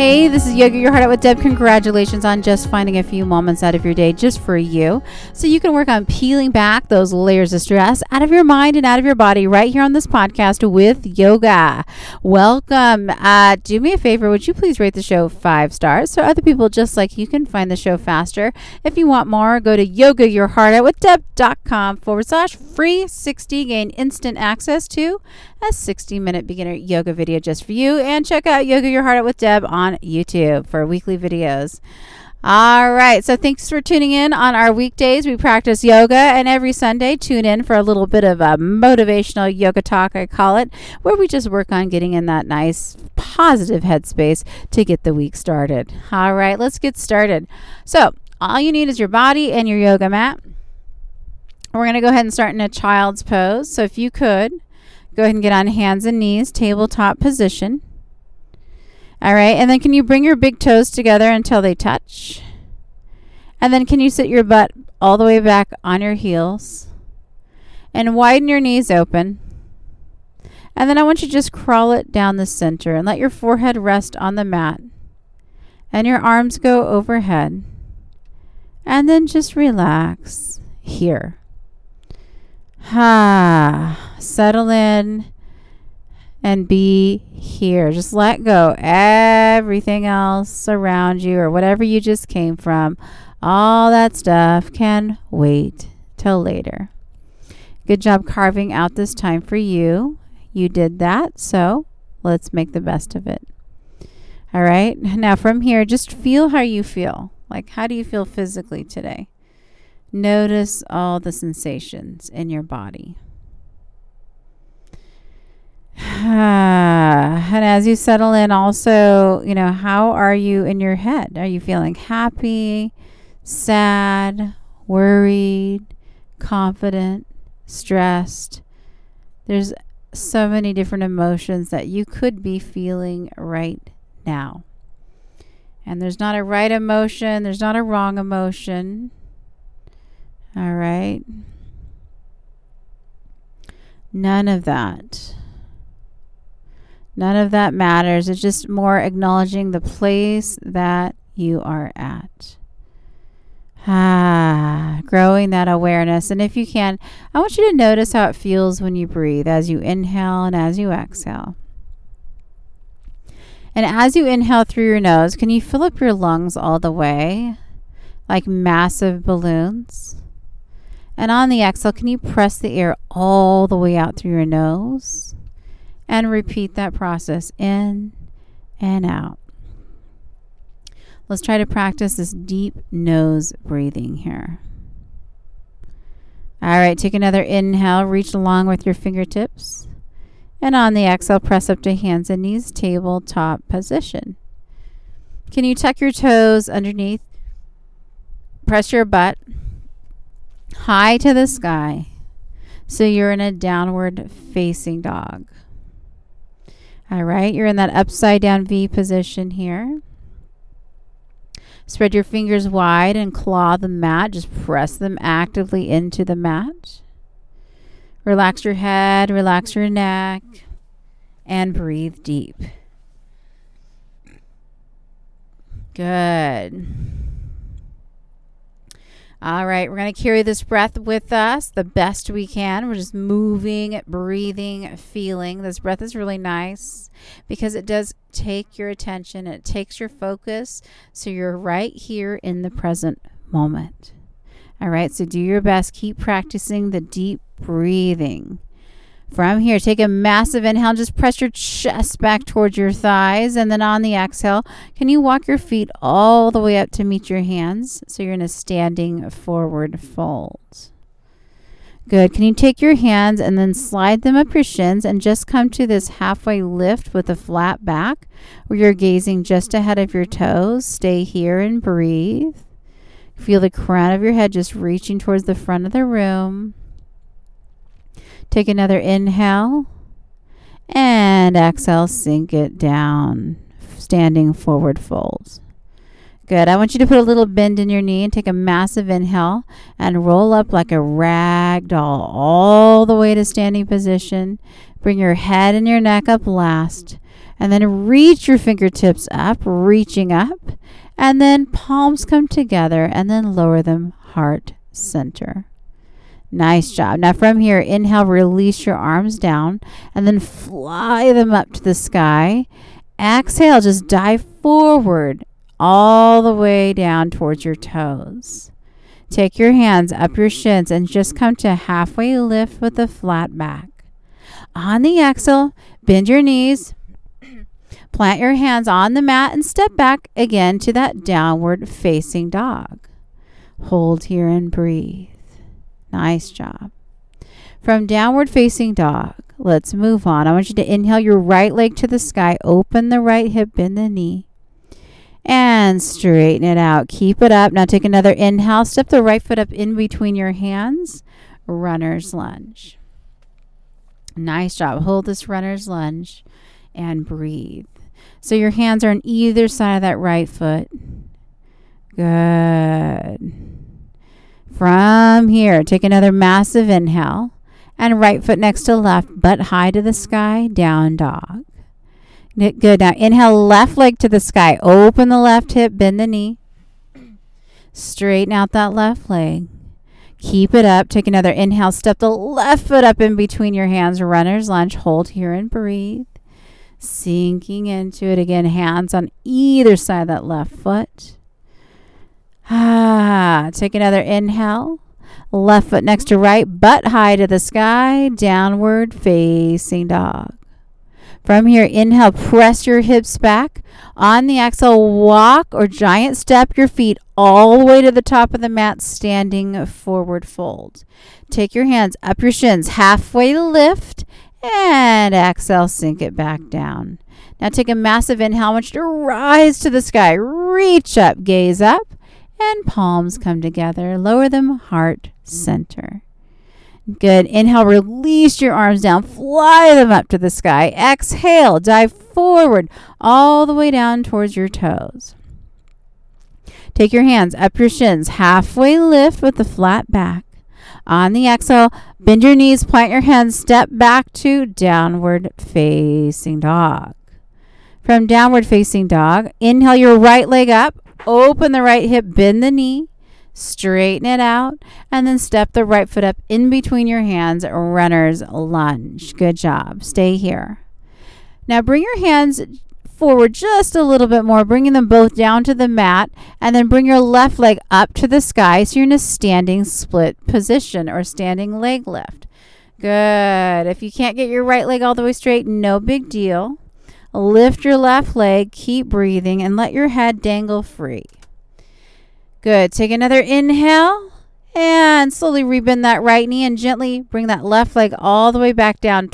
Hey, this is Yoga Your Heart Out with Deb. Congratulations on just finding a few moments out of your day just for you. So you can work on peeling back those layers of stress out of your mind and out of your body right here on this podcast with yoga. Welcome. Uh, do me a favor. Would you please rate the show five stars so other people just like you can find the show faster? If you want more, go to yogayourheartoutwithdeb.com forward slash free 60. Gain instant access to a 60 minute beginner yoga video just for you. And check out Yoga Your Heart Out with Deb on YouTube for weekly videos. All right. So thanks for tuning in on our weekdays. We practice yoga, and every Sunday, tune in for a little bit of a motivational yoga talk, I call it, where we just work on getting in that nice, positive headspace to get the week started. All right. Let's get started. So, all you need is your body and your yoga mat. We're going to go ahead and start in a child's pose. So, if you could, Go ahead and get on hands and knees, tabletop position. All right, and then can you bring your big toes together until they touch? And then can you sit your butt all the way back on your heels and widen your knees open? And then I want you to just crawl it down the center and let your forehead rest on the mat and your arms go overhead. And then just relax here. Ha. Settle in and be here. Just let go everything else around you or whatever you just came from. All that stuff can wait till later. Good job carving out this time for you. You did that, so let's make the best of it. All right. Now, from here, just feel how you feel. Like, how do you feel physically today? Notice all the sensations in your body. and as you settle in, also, you know, how are you in your head? Are you feeling happy, sad, worried, confident, stressed? There's so many different emotions that you could be feeling right now. And there's not a right emotion, there's not a wrong emotion. All right. None of that. None of that matters. It's just more acknowledging the place that you are at. Ah, growing that awareness. And if you can, I want you to notice how it feels when you breathe as you inhale and as you exhale. And as you inhale through your nose, can you fill up your lungs all the way like massive balloons? And on the exhale, can you press the air all the way out through your nose? And repeat that process in and out. Let's try to practice this deep nose breathing here. All right, take another inhale, reach along with your fingertips. And on the exhale, press up to hands and knees, tabletop position. Can you tuck your toes underneath? Press your butt high to the sky. So you're in a downward facing dog. All right, you're in that upside down V position here. Spread your fingers wide and claw the mat. Just press them actively into the mat. Relax your head, relax your neck, and breathe deep. Good. All right, we're going to carry this breath with us the best we can. We're just moving, breathing, feeling. This breath is really nice because it does take your attention, it takes your focus. So you're right here in the present moment. All right, so do your best. Keep practicing the deep breathing. From here, take a massive inhale. Just press your chest back towards your thighs. And then on the exhale, can you walk your feet all the way up to meet your hands? So you're in a standing forward fold. Good. Can you take your hands and then slide them up your shins and just come to this halfway lift with a flat back where you're gazing just ahead of your toes? Stay here and breathe. Feel the crown of your head just reaching towards the front of the room. Take another inhale and exhale, sink it down, standing forward folds. Good. I want you to put a little bend in your knee and take a massive inhale and roll up like a rag doll all the way to standing position. Bring your head and your neck up last. And then reach your fingertips up, reaching up. And then palms come together and then lower them heart center. Nice job. Now, from here, inhale, release your arms down and then fly them up to the sky. Exhale, just dive forward all the way down towards your toes. Take your hands up your shins and just come to halfway lift with a flat back. On the exhale, bend your knees, plant your hands on the mat, and step back again to that downward facing dog. Hold here and breathe. Nice job. From downward facing dog, let's move on. I want you to inhale your right leg to the sky, open the right hip, bend the knee and straighten it out. Keep it up. Now take another inhale. Step the right foot up in between your hands. Runner's lunge. Nice job. Hold this runner's lunge and breathe. So your hands are on either side of that right foot. Good. From here, take another massive inhale and right foot next to left, butt high to the sky, down dog. Good. Now inhale, left leg to the sky. Open the left hip, bend the knee. Straighten out that left leg. Keep it up. Take another inhale. Step the left foot up in between your hands. Runner's lunge. Hold here and breathe. Sinking into it again. Hands on either side of that left foot. Ah. Take another inhale. Left foot next to right. Butt high to the sky. Downward facing dog. From here, inhale, press your hips back. On the exhale, walk or giant step your feet all the way to the top of the mat, standing forward fold. Take your hands up your shins, halfway lift, and exhale, sink it back down. Now take a massive inhale. I want you to rise to the sky, reach up, gaze up, and palms come together. Lower them heart center. Good. Inhale, release your arms down, fly them up to the sky. Exhale, dive forward all the way down towards your toes. Take your hands up your shins, halfway lift with the flat back. On the exhale, bend your knees, plant your hands, step back to downward facing dog. From downward facing dog, inhale your right leg up, open the right hip, bend the knee straighten it out, and then step the right foot up in between your hands, runner's lunge. Good job. Stay here. Now bring your hands forward just a little bit more, bringing them both down to the mat, and then bring your left leg up to the sky so you're in a standing split position or standing leg lift. Good. If you can't get your right leg all the way straight, no big deal. Lift your left leg, keep breathing, and let your head dangle free. Good. Take another inhale and slowly rebend that right knee and gently bring that left leg all the way back down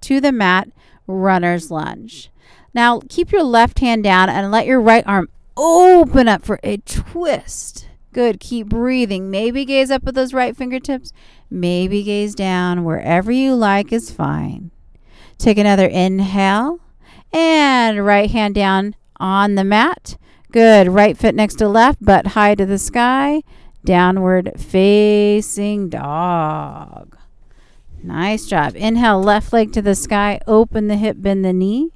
to the mat, runner's lunge. Now keep your left hand down and let your right arm open up for a twist. Good. Keep breathing. Maybe gaze up with those right fingertips. Maybe gaze down. Wherever you like is fine. Take another inhale and right hand down on the mat. Good. Right foot next to left, butt high to the sky. Downward facing dog. Nice job. Inhale, left leg to the sky. Open the hip, bend the knee.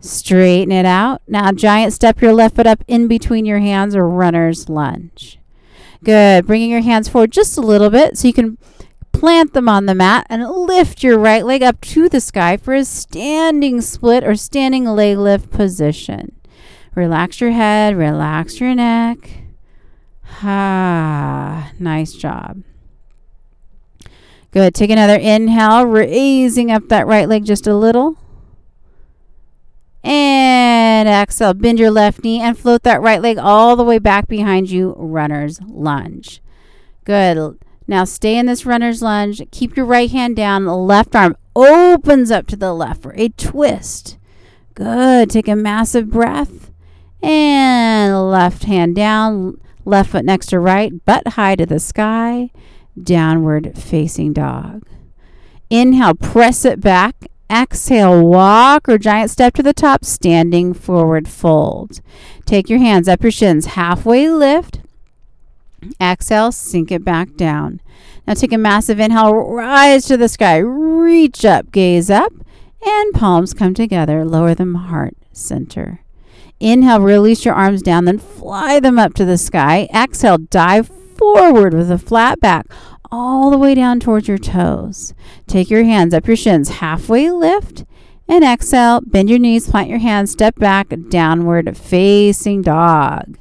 Straighten it out. Now, giant step your left foot up in between your hands or runner's lunge. Good. Bringing your hands forward just a little bit so you can plant them on the mat and lift your right leg up to the sky for a standing split or standing leg lift position. Relax your head, relax your neck. Ah, nice job. Good. Take another inhale, raising up that right leg just a little. And exhale, bend your left knee and float that right leg all the way back behind you, runner's lunge. Good. Now stay in this runner's lunge. Keep your right hand down. The Left arm opens up to the left for a twist. Good. Take a massive breath. And left hand down, left foot next to right, butt high to the sky, downward facing dog. Inhale, press it back exhale, walk or giant step to the top, standing forward fold. Take your hands up your shins, halfway lift. Exhale, sink it back down. Now take a massive inhale, rise to the sky, reach up, gaze up, and palms come together. Lower them heart center. Inhale, release your arms down, then fly them up to the sky. Exhale, dive forward with a flat back all the way down towards your toes. Take your hands up your shins, halfway lift, and exhale. Bend your knees, plant your hands, step back, downward facing dog.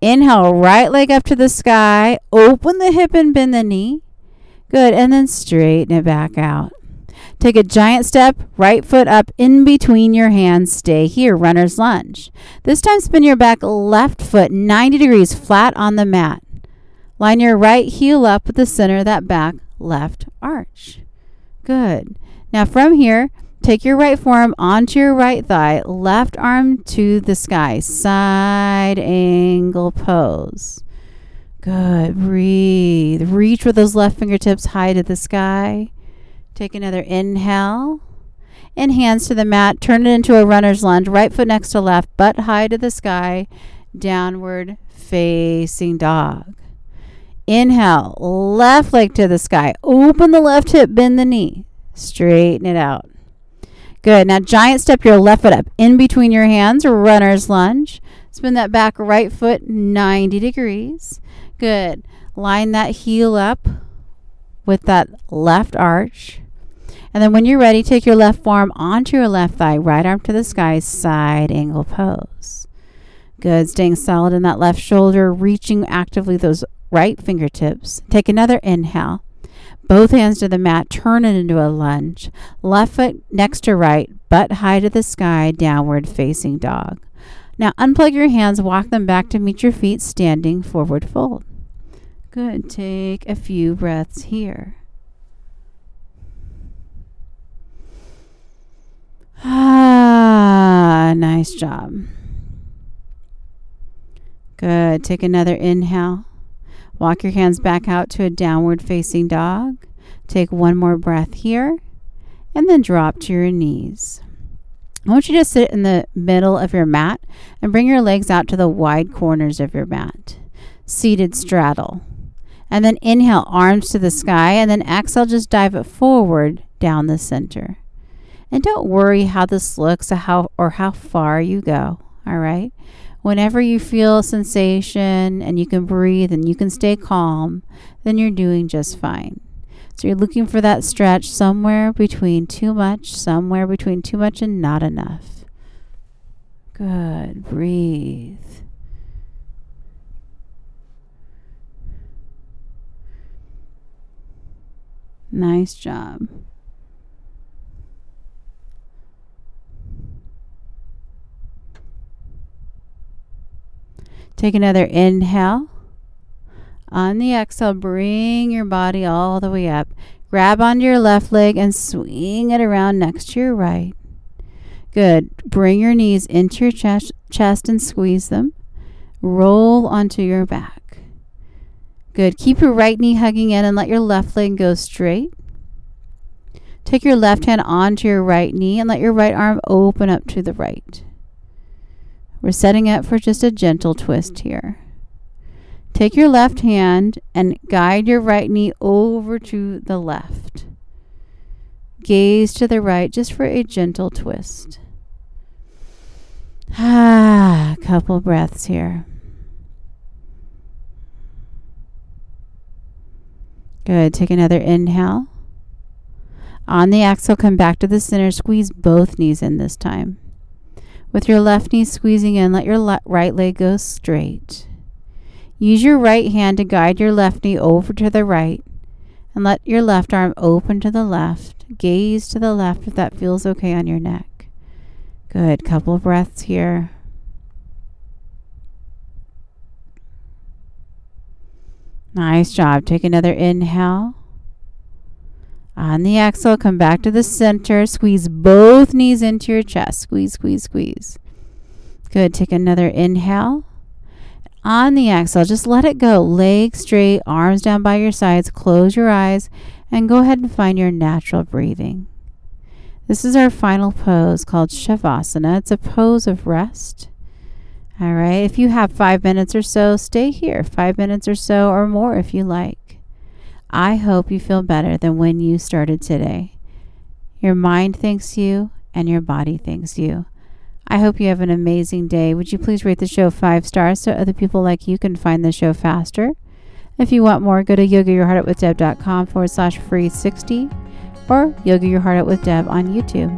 Inhale, right leg up to the sky. Open the hip and bend the knee. Good. And then straighten it back out. Take a giant step, right foot up in between your hands. Stay here, runner's lunge. This time, spin your back left foot 90 degrees flat on the mat. Line your right heel up with the center of that back left arch. Good. Now from here, take your right forearm onto your right thigh, left arm to the sky, side angle pose. Good. Breathe. Reach with those left fingertips high to the sky. Take another inhale. And hands to the mat. Turn it into a runner's lunge. Right foot next to left, butt high to the sky. Downward facing dog. Inhale, left leg to the sky. Open the left hip, bend the knee. Straighten it out. Good. Now, giant step your left foot up in between your hands, runner's lunge. Spin that back right foot 90 degrees. Good. Line that heel up with that left arch. And then when you're ready, take your left forearm onto your left thigh, right arm to the sky, side angle pose. Good. Staying solid in that left shoulder, reaching actively those right fingertips. Take another inhale. Both hands to the mat, turn it into a lunge. Left foot next to right, butt high to the sky, downward facing dog. Now unplug your hands, walk them back to meet your feet, standing forward fold. Good. Take a few breaths here. Ah, nice job. Good. Take another inhale. Walk your hands back out to a downward facing dog. Take one more breath here and then drop to your knees. I want you to sit in the middle of your mat and bring your legs out to the wide corners of your mat. Seated straddle. And then inhale, arms to the sky, and then exhale, just dive it forward down the center. And don't worry how this looks or how, or how far you go, all right? whenever you feel sensation and you can breathe and you can stay calm, then you're doing just fine. So you're looking for that stretch somewhere between too much, somewhere between too much and not enough. Good. Breathe. Nice job. Take another inhale. On the exhale, bring your body all the way up. Grab onto your left leg and swing it around next to your right. Good. Bring your knees into your chest, chest and squeeze them. Roll onto your back. Good. Keep your right knee hugging in and let your left leg go straight. Take your left hand onto your right knee and let your right arm open up to the right. We're setting up for just a gentle twist here. Take your left hand and guide your right knee over to the left. Gaze to the right just for a gentle twist. Ah, a couple breaths here. Good. Take another inhale. On the exhale, come back to the center. Squeeze both knees in this time. With your left knee squeezing in, let your le- right leg go straight. Use your right hand to guide your left knee over to the right and let your left arm open to the left. Gaze to the left if that feels okay on your neck. Good. Couple breaths here. Nice job. Take another inhale. Uh, On the exhale, come back to the center. Squeeze both knees into your chest. Squeeze, squeeze, squeeze. Good. Take another inhale. On the exhale, just let it go. Legs straight, arms down by your sides. Close your eyes and go ahead and find your natural breathing. This is our final pose called Shavasana. It's a pose of rest. All right. If you have five minutes or so, stay here. Five minutes or so, or more if you like. I hope you feel better than when you started today. Your mind thanks you, and your body thanks you. I hope you have an amazing day. Would you please rate the show five stars so other people like you can find the show faster? If you want more, go to yogayourheartoutwithdeb.com forward slash free 60 or Yoga Your Heart Out with on YouTube.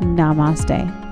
Namaste.